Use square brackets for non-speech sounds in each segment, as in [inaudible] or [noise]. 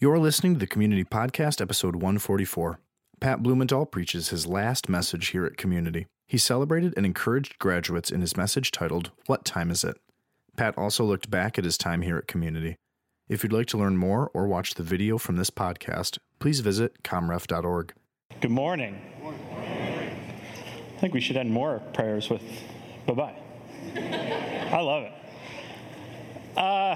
You're listening to the Community Podcast, episode 144. Pat Bloemendaal preaches his last message here at Community. He celebrated and encouraged graduates in his message titled, What Time Is It? Pat also looked back at his time here at Community. If you'd like to learn more or watch the video from this podcast, please visit comref.org. Good morning. I think we should end more prayers with bye bye. I love it. Uh,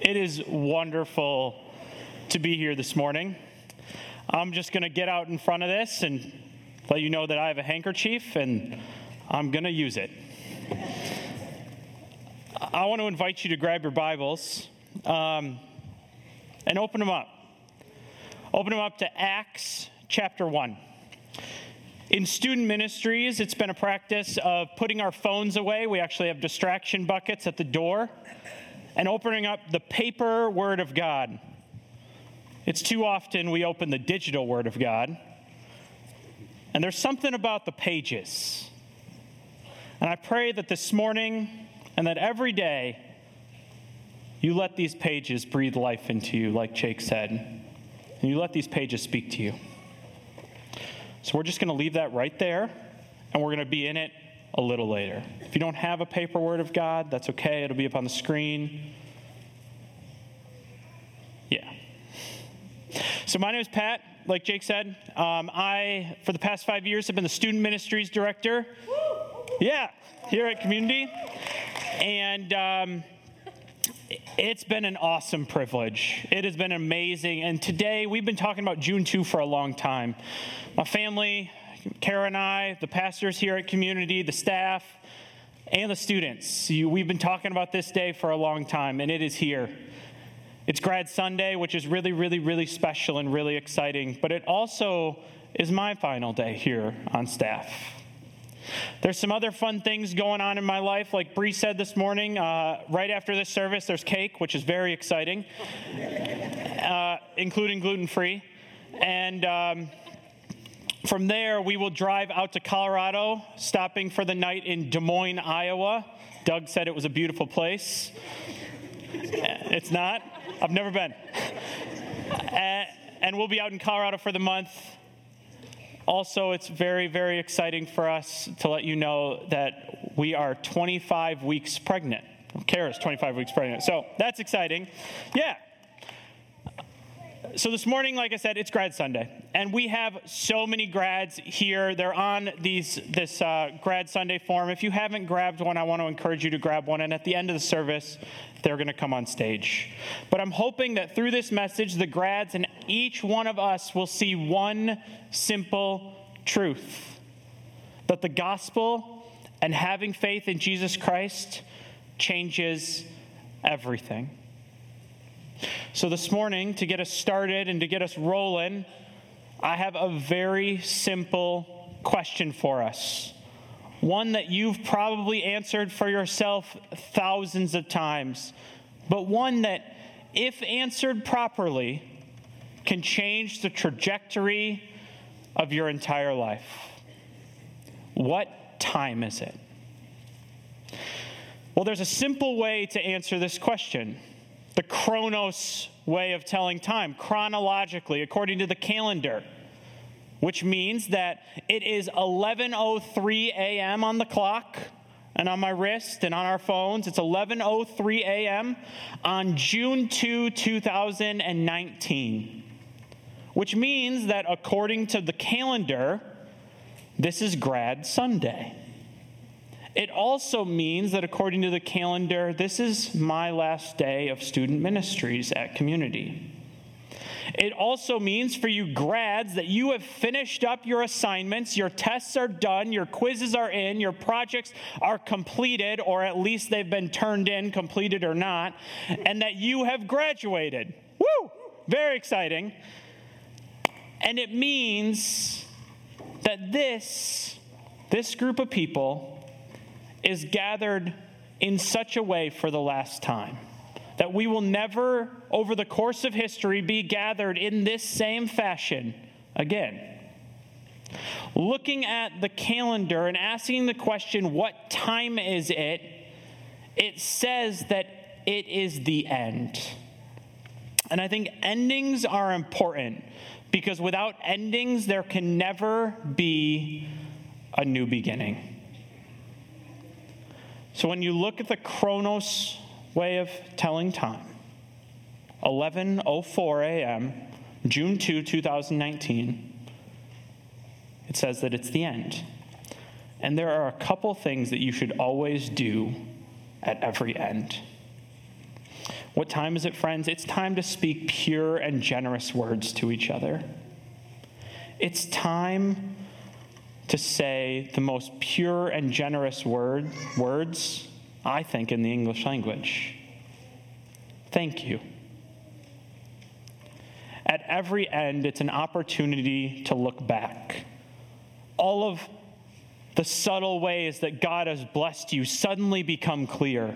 it is wonderful to be here this morning. I'm just going to get out in front of this and let you know that I have a handkerchief and I'm going to use it. I want to invite you to grab your Bibles um, and open them up. Open them up to Acts chapter 1. In student ministries, it's been a practice of putting our phones away. We actually have distraction buckets at the door and opening up the paper Word of God. It's too often we open the digital Word of God, and there's something about the pages. And I pray that this morning and that every day you let these pages breathe life into you, like Jake said, and you let these pages speak to you. So we're just going to leave that right there, and we're going to be in it a little later. If you don't have a paper word of God, that's okay. It'll be up on the screen. Yeah. So my name is Pat. Like Jake said, um, I, for the past five years, have been the student ministries director. Yeah, here at Community. And um, it's been an awesome privilege. It has been amazing. And today, we've been talking about June 2 for a long time. My family, Kara and I, the pastors here at Community, the staff, and the students. we've been talking about this day for a long time, and it is here. It's Grad Sunday, which is really, really, really special and really exciting, but it also is my final day here on staff. There's some other fun things going on in my life. Like Bree said this morning, uh, right after this service, there's cake, which is very exciting, uh, including gluten free. And um, from there, we will drive out to Colorado, stopping for the night in Des Moines, Iowa. Doug said it was a beautiful place. Eh, it's not. I've never been. Eh, and we'll be out in Colorado for the month. Also, it's very, very exciting for us to let you know that we are 25 weeks pregnant. Kara's 25 weeks pregnant. So that's exciting. Yeah, so this morning, like I said, it's Grad Sunday, and we have so many grads here. They're on these this uh, Grad Sunday form. If you haven't grabbed one, I want to encourage you to grab one. And at the end of the service, they're going to come on stage. But I'm hoping that through this message, the grads and each one of us will see one simple truth: that the gospel and having faith in Jesus Christ changes everything. So, this morning, to get us started and to get us rolling, I have a very simple question for us. One that you've probably answered for yourself thousands of times, but one that, if answered properly, can change the trajectory of your entire life. What time is it? Well, there's a simple way to answer this question the chronos way of telling time, chronologically, according to the calendar, which means that it is 11:03 a.m. on the clock and on my wrist and on our phones. It's 11:03 a.m. on June 2, 2019. Which means that according to the calendar, this is grad Sunday. It also means that according to the calendar, this is my last day of student ministries at Community. It also means for you grads that you have finished up your assignments, your tests are done, your quizzes are in, your projects are completed, or at least they've been turned in, completed or not, and that you have graduated. Woo! Very exciting. And it means that this, this group of people, is gathered in such a way for the last time that we will never, over the course of history, be gathered in this same fashion again. Looking at the calendar and asking the question, what time is it? It says that it is the end. And I think endings are important because without endings, there can never be a new beginning. So when you look at the Chronos way of telling time, 11:04 a.m., June 2, 2019, it says that it's the end. And there are a couple things that you should always do at every end. What time is it, friends? It's time to speak pure and generous words to each other. It's time to say the most pure and generous word, words, I think, in the English language. Thank you. At every end, it's an opportunity to look back. All of the subtle ways that God has blessed you suddenly become clear.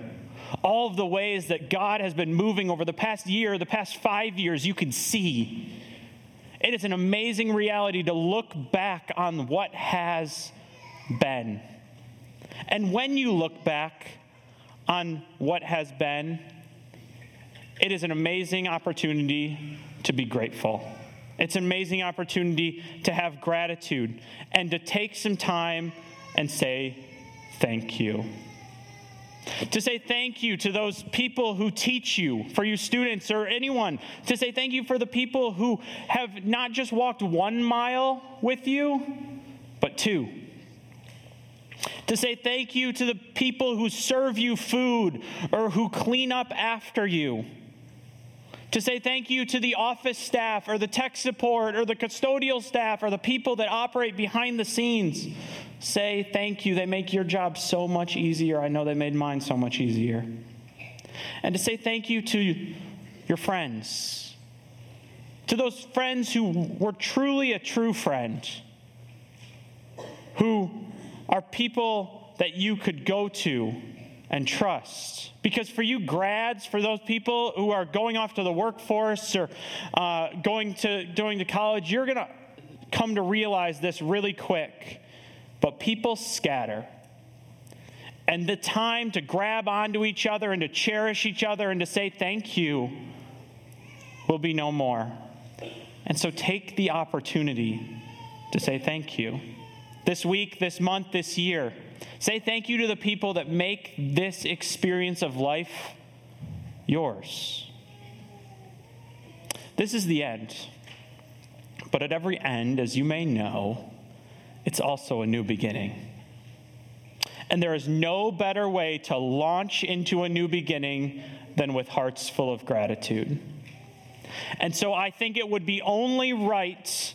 All of the ways that God has been moving over the past year, the past five years, you can see. It is an amazing reality to look back on what has been. And when you look back on what has been, it is an amazing opportunity to be grateful. It's an amazing opportunity to have gratitude and to take some time and say thank you. To say thank you to those people who teach you, for you students or anyone. To say thank you for the people who have not just walked one mile with you, but two. To say thank you to the people who serve you food or who clean up after you to say thank you to the office staff or the tech support or the custodial staff or the people that operate behind the scenes. Say thank you. They make your job so much easier. I know they made mine so much easier. And to say thank you to your friends, to those friends who were truly a true friend, who are people that you could go to and trust. Because for you grads, for those people who are going off to the workforce or uh, going to going to college, you're going to come to realize this really quick. But people scatter. And the time to grab onto each other and to cherish each other and to say thank you will be no more. And so take the opportunity to say thank you. This week, this month, this year, Say thank you to the people that make this experience of life yours. This is the end. But at every end, as you may know, it's also a new beginning. And there is no better way to launch into a new beginning than with hearts full of gratitude. And so I think it would be only right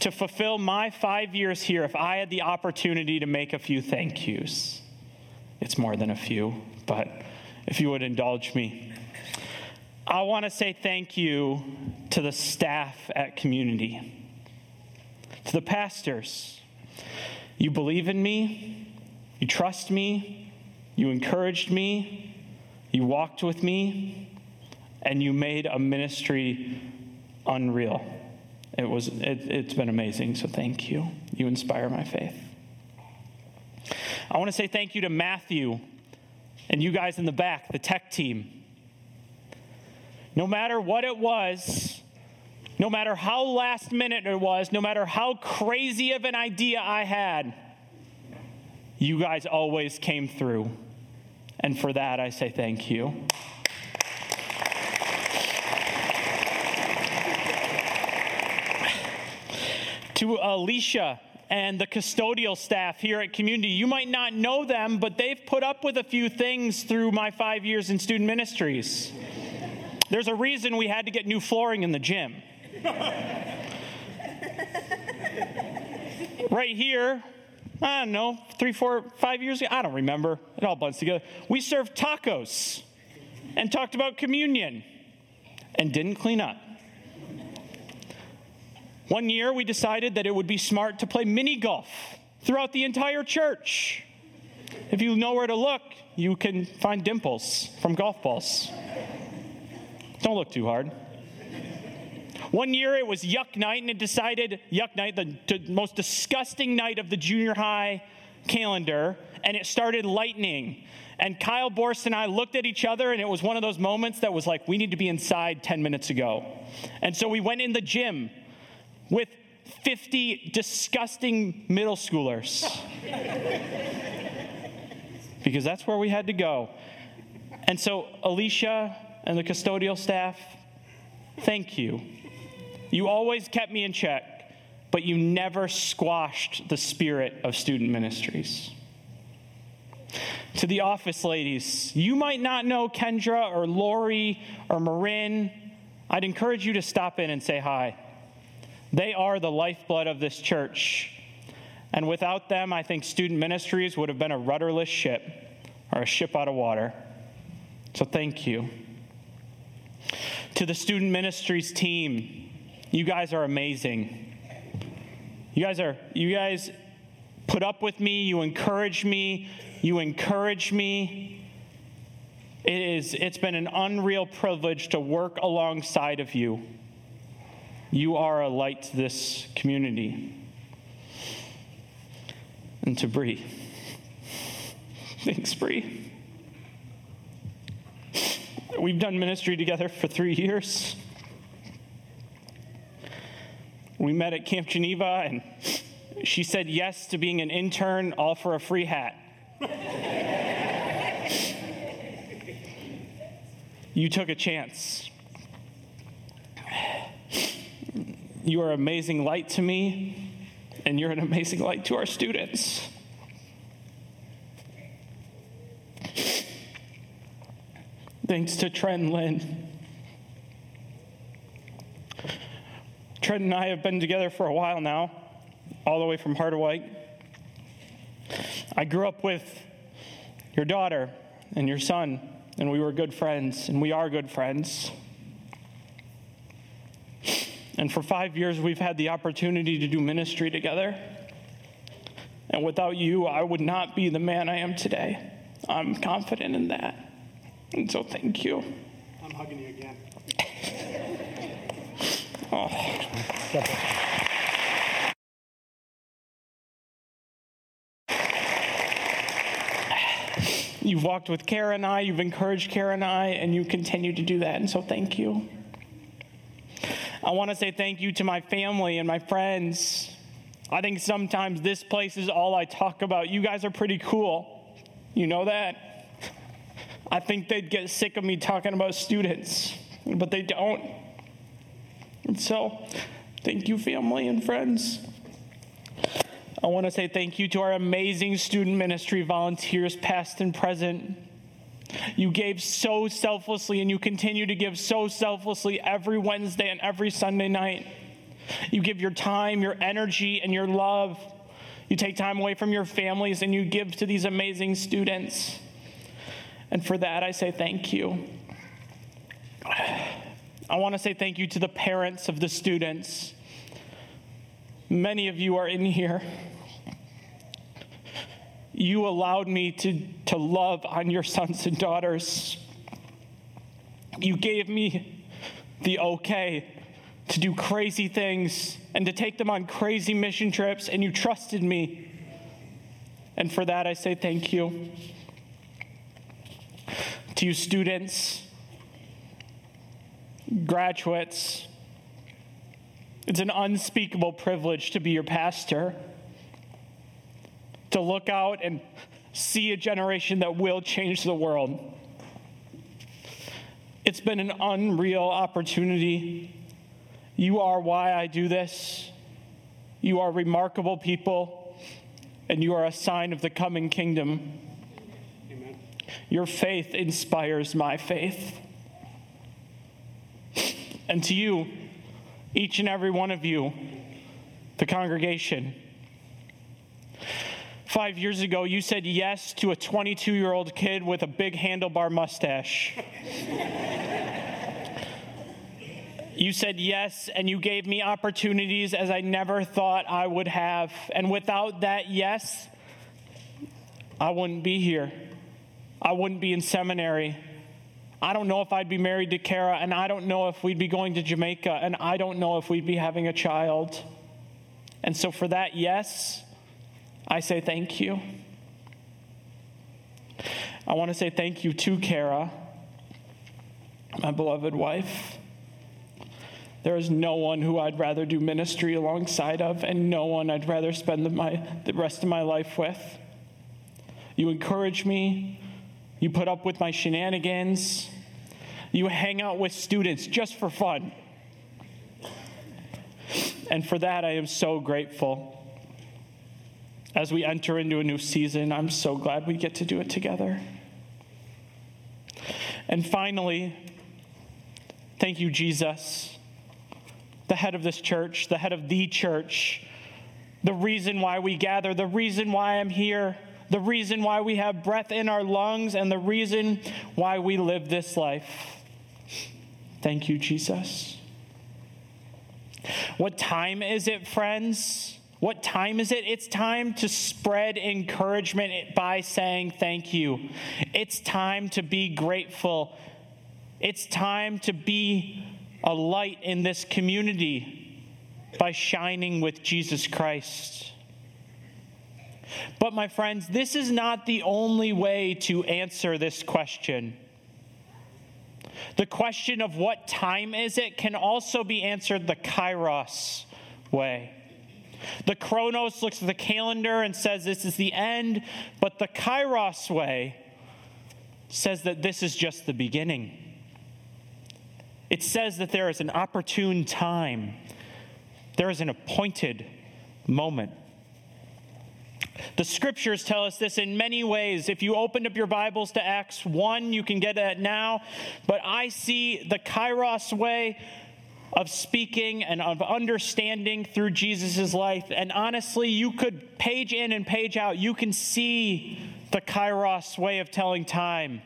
to fulfill my five years here if I had the opportunity to make a few thank yous. It's more than a few, but if you would indulge me. I want to say thank you to the staff at Community, to the pastors. You believe in me, you trust me, you encouraged me, you walked with me, and you made a ministry unreal. It was, it, it's been amazing, so thank you. You inspire my faith. I want to say thank you to Matthew and you guys in the back, the tech team. No matter what it was, no matter how last minute it was, no matter how crazy of an idea I had, you guys always came through. And for that, I say thank you. to Alicia and the custodial staff here at Community. You might not know them, but they've put up with a few things through my five years in student ministries. There's a reason we had to get new flooring in the gym. [laughs] right here, I don't know, three, four, five years ago, I don't remember. It all blends together. We served tacos and talked about communion and didn't clean up. One year, we decided that it would be smart to play mini golf throughout the entire church. If you know where to look, you can find dimples from golf balls. Don't look too hard. One year it was yuck night, and it decided yuck night, the, most disgusting night of the junior high calendar and it started lightning. And Kyle Borst and I looked at each other, and it was one of those moments that was like, we need to be inside 10 minutes ago. And so we went in the gym with 50 disgusting middle schoolers. [laughs] because that's where we had to go. And so, Alicia and the custodial staff, thank you. You always kept me in check, but you never squashed the spirit of student ministries. To the office ladies, you might not know Kendra or Lori or Marin. I'd encourage you to stop in and say hi. They are the lifeblood of this church. And without them, I think student ministries would have been a rudderless ship or a ship out of water. So thank you. To the student ministries team, you guys are amazing. You guys are, you guys put up with me, you encourage me, you encourage me. It is, it's been an unreal privilege to work alongside of you. You are a light to this community. And to Bree. [laughs] Thanks, Bree. We've done ministry together for three years. We met at Camp Geneva, and she said yes to being an intern, all for a free hat. you took a chance. You are an amazing light to me, and you're an amazing light to our students. Thanks to Trent Lynn. Trent and I have been together for a while now, all the way from Harderwyk. I grew up with your daughter and your son, and we were good friends, and we are good friends. And for five years, we've had the opportunity to do ministry together. And without you, I would not be the man I am today. I'm confident in that. And so thank you. I'm hugging you again. Oh. You've walked with Kara and I, you've encouraged Kara and I, and you continue to do that. And so thank you. I want to say thank you to my family and my friends. I think sometimes this place is all I talk about. You guys are pretty cool. You know that? I think they'd get sick of me talking about students, but they don't. And so, thank you, family and friends. I want to say thank you to our amazing student ministry volunteers, past and present. You gave so selflessly, and you continue to give so selflessly every Wednesday and every Sunday night. You give your time, your energy, and your love. You take time away from your families and you give to these amazing students. And for that, I say thank you. I want to say thank you to the parents of the students. Many of you are in here you allowed me to, to love on your sons and daughters. You gave me the okay to do crazy things and to take them on crazy mission trips, and you trusted me. And for that, I say thank you. To you, students, graduates, it's an unspeakable privilege to be your pastor to look out and see a generation that will change the world. It's been an unreal opportunity. You are why I do this. You are remarkable people, and you are a sign of the coming kingdom. Amen. Your faith inspires my faith. And to you, each and every one of you, the congregation, Five years ago, you said yes to a 22 year old kid with a big handlebar mustache. you said yes, and you gave me opportunities as I never thought I would have. And without that yes, I wouldn't be here. I wouldn't be in seminary. I don't know if I'd be married to Kara, and I don't know if we'd be going to Jamaica, and I don't know if we'd be having a child. And so, for that, yes, I say thank you. I want to say thank you to Kara, my beloved wife. There is no one who I'd rather do ministry alongside of, and no one I'd rather spend the, my, the rest of my life with. You encourage me. You put up with my shenanigans. You hang out with students just for fun. And for that, I am so grateful. As we enter into a new season, I'm so glad we get to do it together. And finally, thank you, Jesus the head of this church, the head of the church, the reason why we gather, the reason why I'm here, the reason why we have breath in our lungs, and the reason why we live this life. Thank you, Jesus. What time is it, friends? What time is it? It's time to spread encouragement by saying thank you. It's time to be grateful. It's time to be a light in this community by shining with Jesus Christ. But, my friends, this is not the only way to answer this question. The question of what time is it can also be answered the kairos way. The chronos looks at the calendar and says this is the end, but the kairos way says that this is just the beginning. It says that there is an opportune time, there is an appointed moment. The scriptures tell us this in many ways. If you opened up your Bibles to Acts 1, you can get it now. But I see the Kairos way of speaking and of understanding through Jesus' life. And honestly, you could page in and page out, you can see the Kairos way of telling time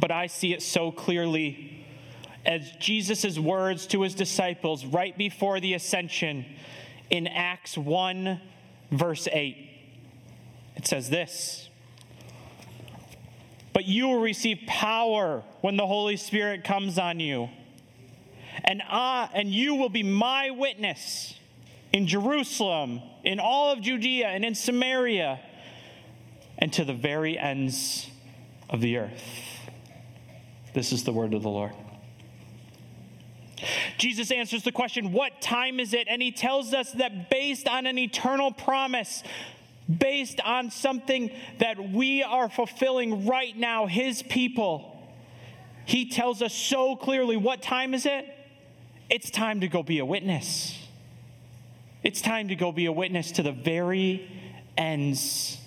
but I see it so clearly as Jesus' words to his disciples right before the ascension in Acts 1, verse 8. It says this But you will receive power when the Holy Spirit comes on you. And, I, and you will be my witness in Jerusalem, in all of Judea, and in Samaria, and to the very ends of the earth. This is the word of the Lord. Jesus answers the question, What time is it? And he tells us that based on an eternal promise, based on something that we are fulfilling right now, his people, he tells us so clearly what time is it? It's time to go be a witness. It's time to go be a witness to the very ends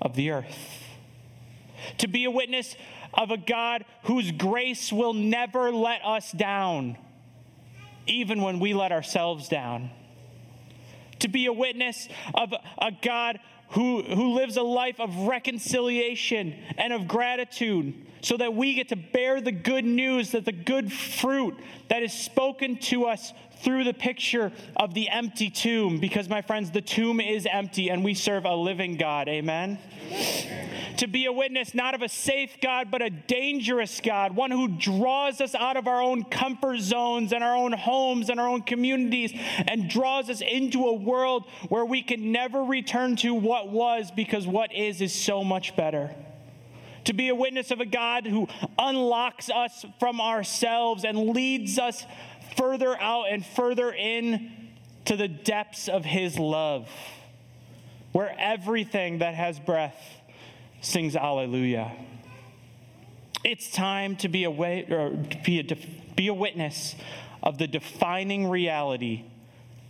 of the earth. To be a witness of a God whose grace will never let us down, even when we let ourselves down. To be a witness of a God who, who lives a life of reconciliation and of gratitude, so that we get to bear the good news that the good fruit that is spoken to us through the picture of the empty tomb. Because, my friends, the tomb is empty and we serve a living God. Amen? Amen to be a witness not of a safe God, but a dangerous God, one who draws us out of our own comfort zones and our own homes and our own communities and draws us into a world where we can never return to what was because what is is so much better. To be a witness of a God who unlocks us from ourselves and leads us further out and further in to the depths of his love, where everything that has breath sings Alleluia. It's time to be a, or be, a, be a witness of the defining reality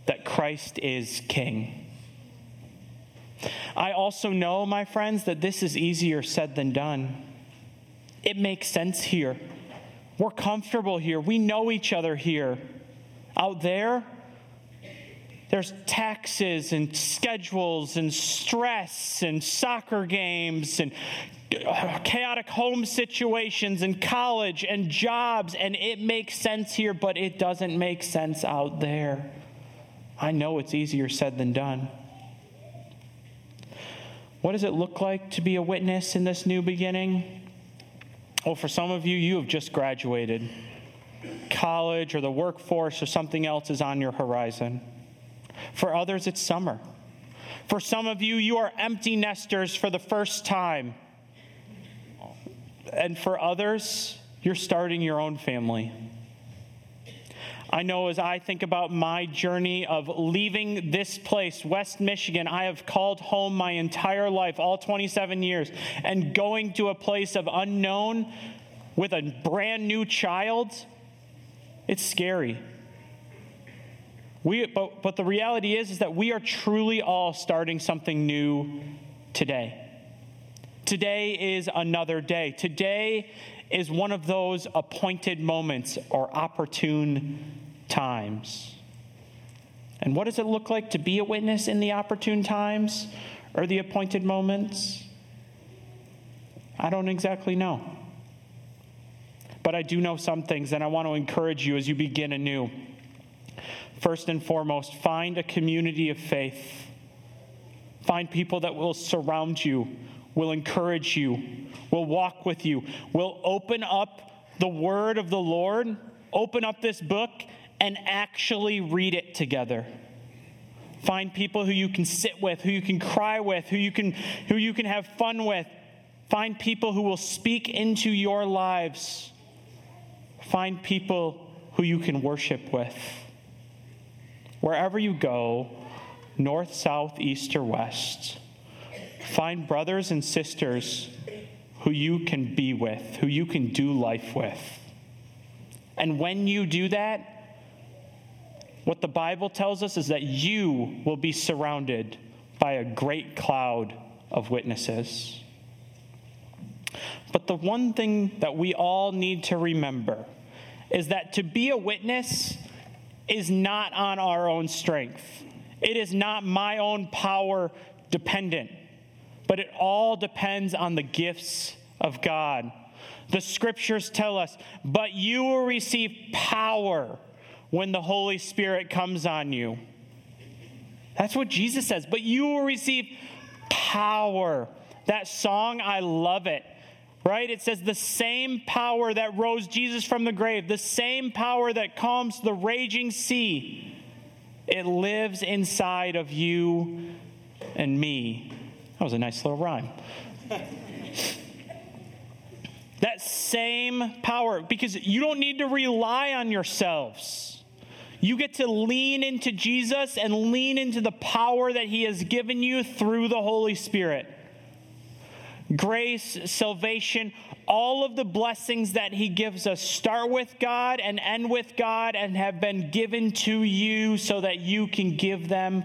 that Christ is King. I also know, my friends, that this is easier said than done. It makes sense here. We're comfortable here. We know each other here. Out there, there's taxes and schedules and stress and soccer games and chaotic home situations and college and jobs, and it makes sense here, but it doesn't make sense out there. I know it's easier said than done. What does it look like to be a witness in this new beginning? Well, for some of you, you have just graduated. College or the workforce or something else is on your horizon. For others, it's summer. For some of you, you are empty nesters for the first time. And for others, you're starting your own family. I know as I think about my journey of leaving this place, West Michigan, I have called home my entire life, all 27 years, and going to a place of unknown with a brand new child, it's scary. We, but, but the reality is, is that we are truly all starting something new today. Today is another day. Today is one of those appointed moments or opportune times. And what does it look like to be a witness in the opportune times or the appointed moments? I don't exactly know. But I do know some things, and I want to encourage you as you begin anew. First and foremost, find a community of faith. Find people that will surround you, will encourage you, will walk with you, will open up the word of the Lord, open up this book, and actually read it together. Find people who you can sit with, who you can cry with, who you can, who you can have fun with. Find people who will speak into your lives. Find people who you can worship with. Wherever you go, north, south, east, or west, find brothers and sisters who you can be with, who you can do life with. And when you do that, what the Bible tells us is that you will be surrounded by a great cloud of witnesses. But the one thing that we all need to remember is that to be a witness is not on our own strength. It is not my own power dependent, but it all depends on the gifts of God. The scriptures tell us, but you will receive power when the Holy Spirit comes on you. That's what Jesus says. But you will receive power. That song, I love it. Right? It says the same power that rose Jesus from the grave, the same power that calms the raging sea, it lives inside of you and me. That was a nice little rhyme. that same power, because you don't need to rely on yourselves. You get to lean into Jesus and lean into the power that He has given you through the Holy Spirit. Grace, salvation, all of the blessings that He gives us start with God and end with God and have been given to you so that you can give them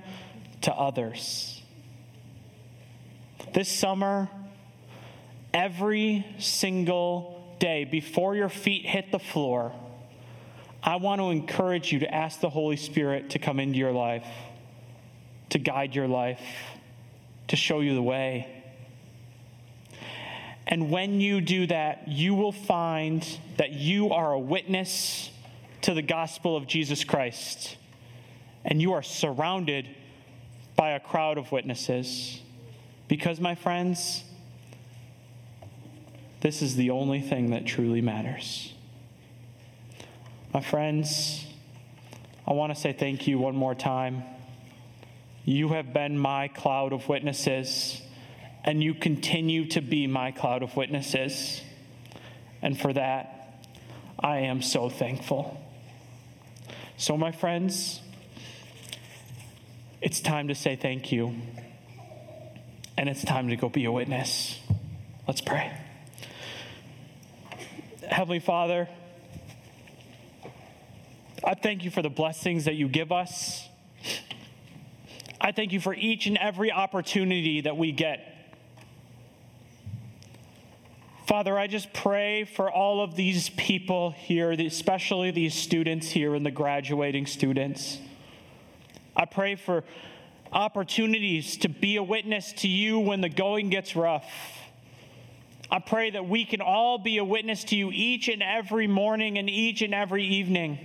to others. This summer, every single day before your feet hit the floor, I want to encourage you to ask the Holy Spirit to come into your life, to guide your life, to show you the way. And when you do that, you will find that you are a witness to the gospel of Jesus Christ. And you are surrounded by a crowd of witnesses. Because, my friends, this is the only thing that truly matters. My friends, I want to say thank you one more time. You have been my cloud of witnesses, and you continue to be my cloud of witnesses. And for that, I am so thankful. So, my friends, it's time to say thank you, and it's time to go be a witness. Let's pray. Heavenly Father, I thank you for the blessings that you give us. I thank you for each and every opportunity that we get. Father, I just pray for all of these people here, especially these students here and the graduating students. I pray for opportunities to be a witness to you when the going gets rough. I pray that we can all be a witness to you each and every morning and each and every evening.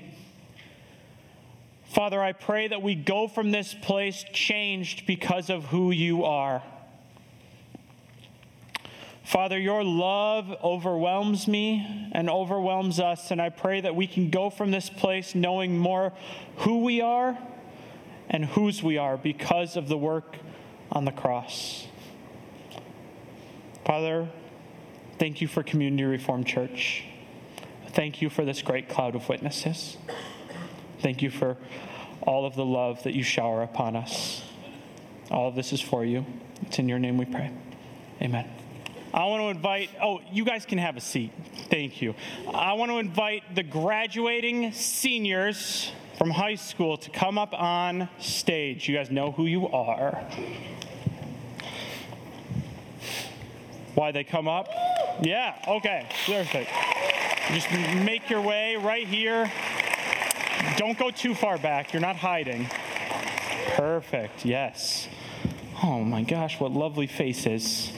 Father, I pray that we go from this place changed because of who you are. Father, your love overwhelms me and overwhelms us, and I pray that we can go from this place knowing more who we are and whose we are because of the work on the cross. Father, thank you for Community Reformed Church. Thank you for this great cloud of witnesses. Thank you for all of the love that you shower upon us. All of this is for you. It's in your name we pray. Amen. I want to invite, oh, you guys can have a seat. Thank you. I want to invite the graduating seniors from high school to come up on stage. You guys know who you are. Why they come up? Yeah, okay, perfect. Just make your way right here. Don't go too far back, you're not hiding. Perfect, yes. Oh my gosh, what lovely faces.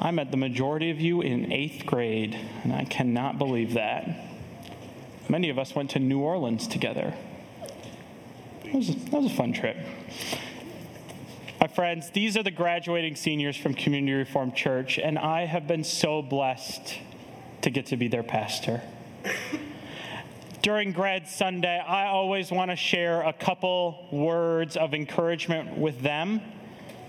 I met the majority of you in eighth grade, and I cannot believe that. Many of us went to New Orleans together. That was, a, that was a fun trip. My friends, these are the graduating seniors from Community Reformed Church, and I have been so blessed to get to be their pastor. During Grad Sunday, I always want to share a couple words of encouragement with them,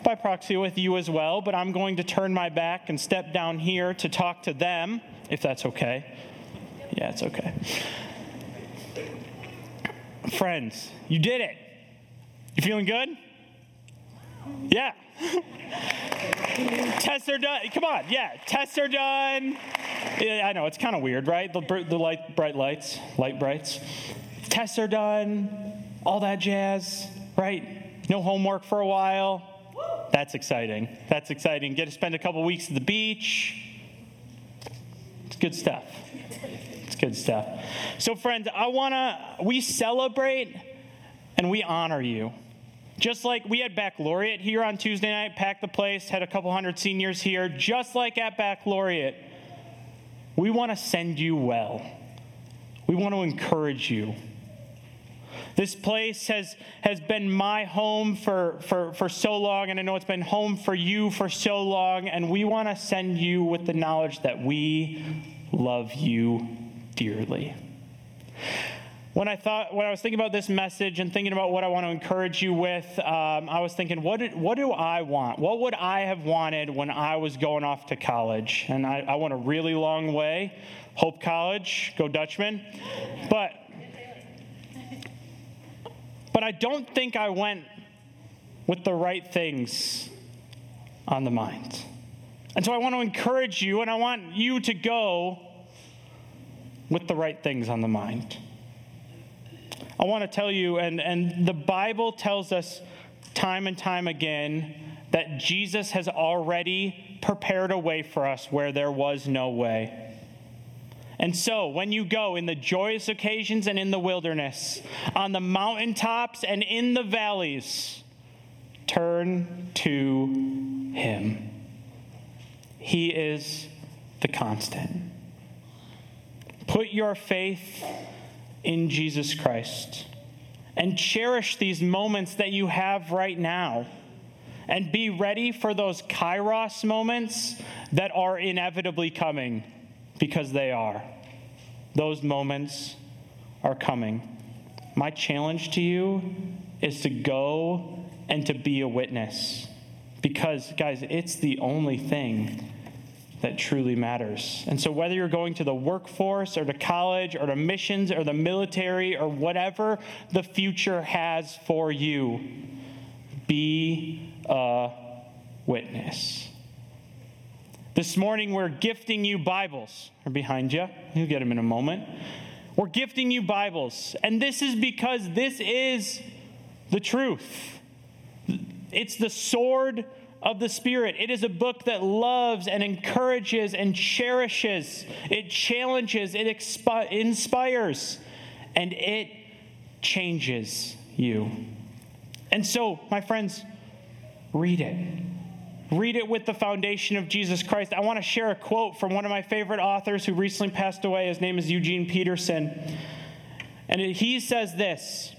by proxy with you as well, but I'm going to turn my back and step down here to talk to them, if that's okay. Yeah, it's okay. Friends, you did it. You feeling good? Yeah. [laughs] tests are done. Come on, yeah. Tests are done. Yeah, I know it's kind of weird, right? The, the light, bright lights, light brights. Tests are done. All that jazz, right? No homework for a while. That's exciting. That's exciting. Get to spend a couple weeks at the beach. It's good stuff It's good stuff. So, friends, I want to, we celebrate and we honor you. Just like we had baccalaureate here on Tuesday night, packed the place, had a couple hundred seniors here. Just like at baccalaureate, we want to send you well. We want to encourage you. This place has, has been my home for, for, for so long, and I know it's been home for you for so long, and we want to send you with the knowledge that we love you dearly. When I thought, when I was thinking about this message and thinking about what I want to encourage you with, um, I was thinking, what, did, what do I want? What would I have wanted when I was going off to college? And I, I went a really long way. Hope College, go Dutchman. But, but I don't think I went with the right things on the mind. And so I want to encourage you, and I want you to go with the right things on the mind. I want to tell you, and, and the Bible tells us time and time again that Jesus has already prepared a way for us where there was no way. And so, when you go in the joyous occasions and in the wilderness, on the mountaintops and in the valleys, turn to Him. He is the constant. Put your faith in Jesus Christ and cherish these moments that you have right now. And be ready for those kairos moments that are inevitably coming because they are. Those moments are coming. My challenge to you is to go and to be a witness. Because, guys, it's the only thing that truly matters. And so, whether you're going to the workforce or to college or to missions or the military or whatever the future has for you, be a witness. This morning, we're gifting you Bibles. They're behind you. You'll get them in a moment. We're gifting you Bibles. And this is because this is the truth. It's the sword of the Spirit. It is a book that loves and encourages and cherishes, it challenges, it expi- inspires, and it changes you. And so, my friends, read it. Read it with the foundation of Jesus Christ. I want to share a quote from one of my favorite authors who recently passed away. His name is Eugene Peterson. And he says this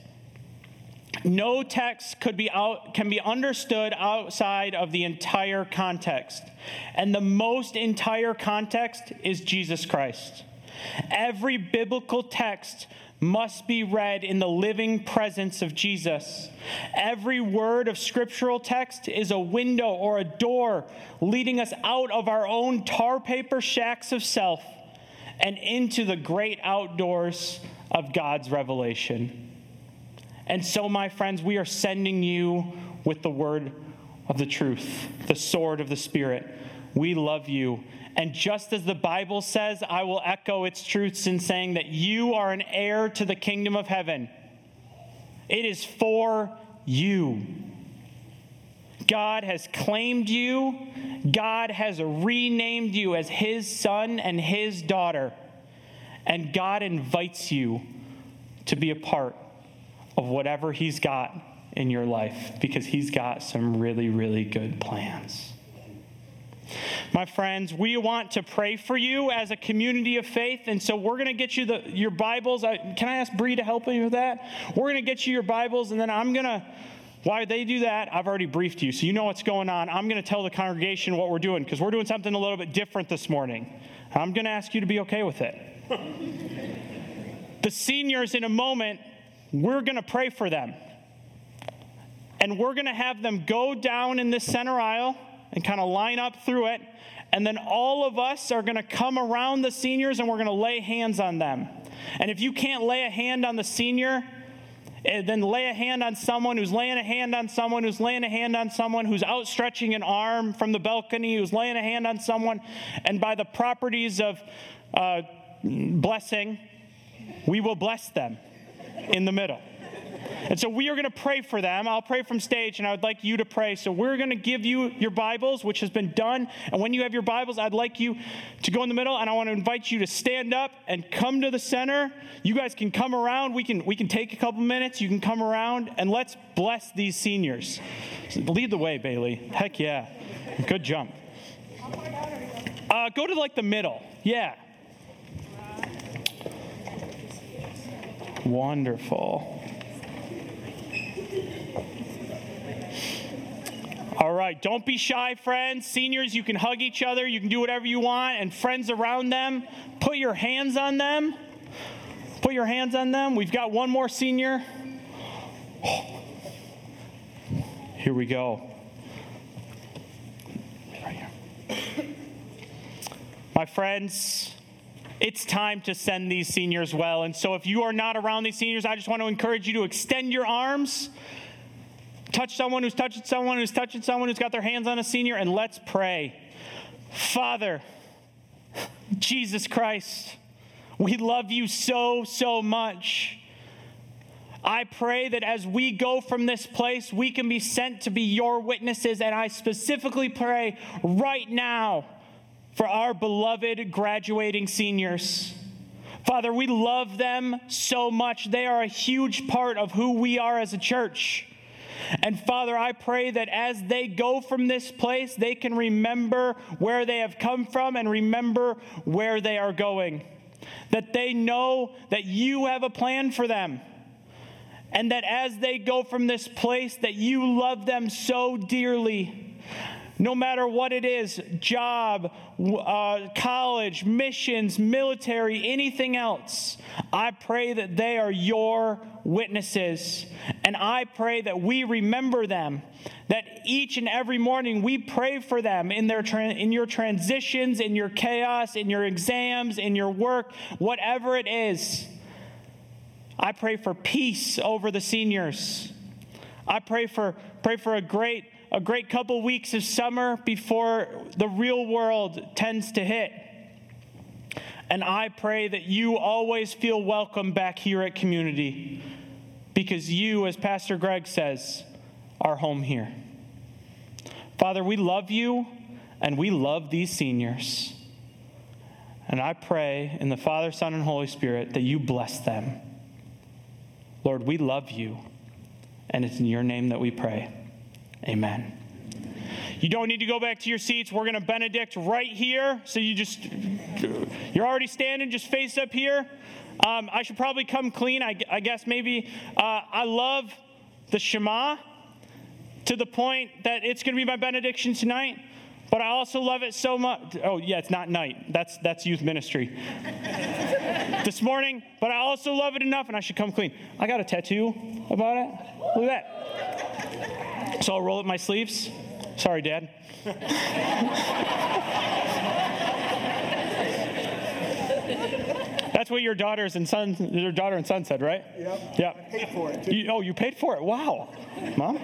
no text could be out, can be understood outside of the entire context. And the most entire context is Jesus Christ. Every biblical text must be read in the living presence of Jesus. Every word of scriptural text is a window or a door leading us out of our own tar paper shacks of self and into the great outdoors of God's revelation. And so, my friends, we are sending you with the word of the truth, the sword of the Spirit. We love you and just as the Bible says, I will echo its truths in saying that you are an heir to the kingdom of heaven. It is for you. God has claimed you, God has renamed you as his son and his daughter, and God invites you to be a part of whatever he's got in your life because he's got some really, really good plans. My friends, we want to pray for you as a community of faith, and so we're going to get you the, your Bibles. Can I ask Bree to help me with that? We're going to get you your Bibles, and then I'm going to. Why they do that, I've already briefed you, so you know what's going on. I'm going to tell the congregation what we're doing because we're doing something a little bit different this morning. I'm going to ask you to be okay with it. the seniors, in a moment, we're going to pray for them. And we're going to have them go down in this center aisle and kind of line up through it. And then all of us are going to come around the seniors and we're going to lay hands on them. And if you can't lay a hand on the senior, eh, then lay a hand on someone who's laying a hand on someone who's laying a hand on someone who's outstretching an arm from the balcony, who's laying a hand on someone. And by the properties of uh, blessing, we will bless them in the middle. And so we are going to pray for them. I'll pray from stage, and I would like you to pray. So we're going to give you your Bibles, which has been done. And when you have your Bibles, I'd like you to go in the middle, and I want to invite you to stand up and come to the center. You guys can come around. We can we can take a couple minutes. You can come around, and let's bless these seniors. Lead the way, Bailey. Heck yeah, good jump. Uh, go to like the middle. Yeah. Wonderful. All right, don't be shy, friends. Seniors, you can hug each other, you can do whatever you want, and friends around them, put your hands on them. Put your hands on them. We've got one more senior. Here we go. My friends, it's time to send these seniors well. And so if you are not around these seniors, I just want to encourage you to extend your arms touch someone who's touching someone who's touching someone who's got their hands on a senior, and let's pray. Father, Jesus Christ, we love you so, so much. I pray that as we go from this place, we can be sent to be your witnesses. And I specifically pray right now for our beloved graduating seniors. Father, we love them so much. They are a huge part of who we are as a church. And Father, I pray that as they go from this place, they can remember where they have come from and remember where they are going. That they know that you have a plan for them. And that as they go from this place, that you love them so dearly no matter what it is job, uh, college, missions, military, anything else. I pray that they are your witnesses. And I pray that we remember them, that each and every morning we pray for them in, their tra- in your transitions, in your chaos, in your exams, in your work, whatever it is. I pray for peace over the seniors. I pray for, pray for a great a great couple weeks of summer before the real world tends to hit. And I pray that you always feel welcome back here at Community because you, as Pastor Greg says, are home here. Father, we love you and we love these seniors. And I pray in the Father, Son, and Holy Spirit that you bless them. Lord, we love you, and it's in your name that we pray. Amen. You don't need to go back to your seats. We're going to benedict right here. So you just, you're already standing, just face up here. Um, I should probably come clean. I, I guess maybe uh, I love the Shema to the point that it's going to be my benediction tonight. but I also love it so much. Oh, yeah, it's not night. That's, that's youth ministry. [laughs] this morning, but I also love it enough, and I should come clean. I got a tattoo about it. Look at that. So I'll roll up my sleeves. Sorry, Dad. That's what your daughters and son, your daughter and son said, right? Yep. Yeah. I paid for it. Too. You, oh, you paid for it? Wow. Mom?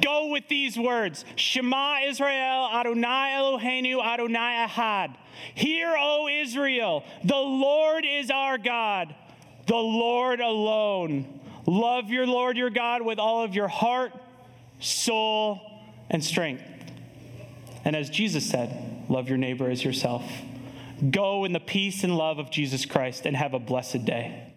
Go with these words Shema Israel, Adonai Eloheinu, Adonai Ahad. Hear, O Israel, the Lord is our God, the Lord alone. Love your Lord your God with all of your heart, soul, and strength. And as Jesus said, love your neighbor as yourself. Go in the peace and love of Jesus Christ and have a blessed day.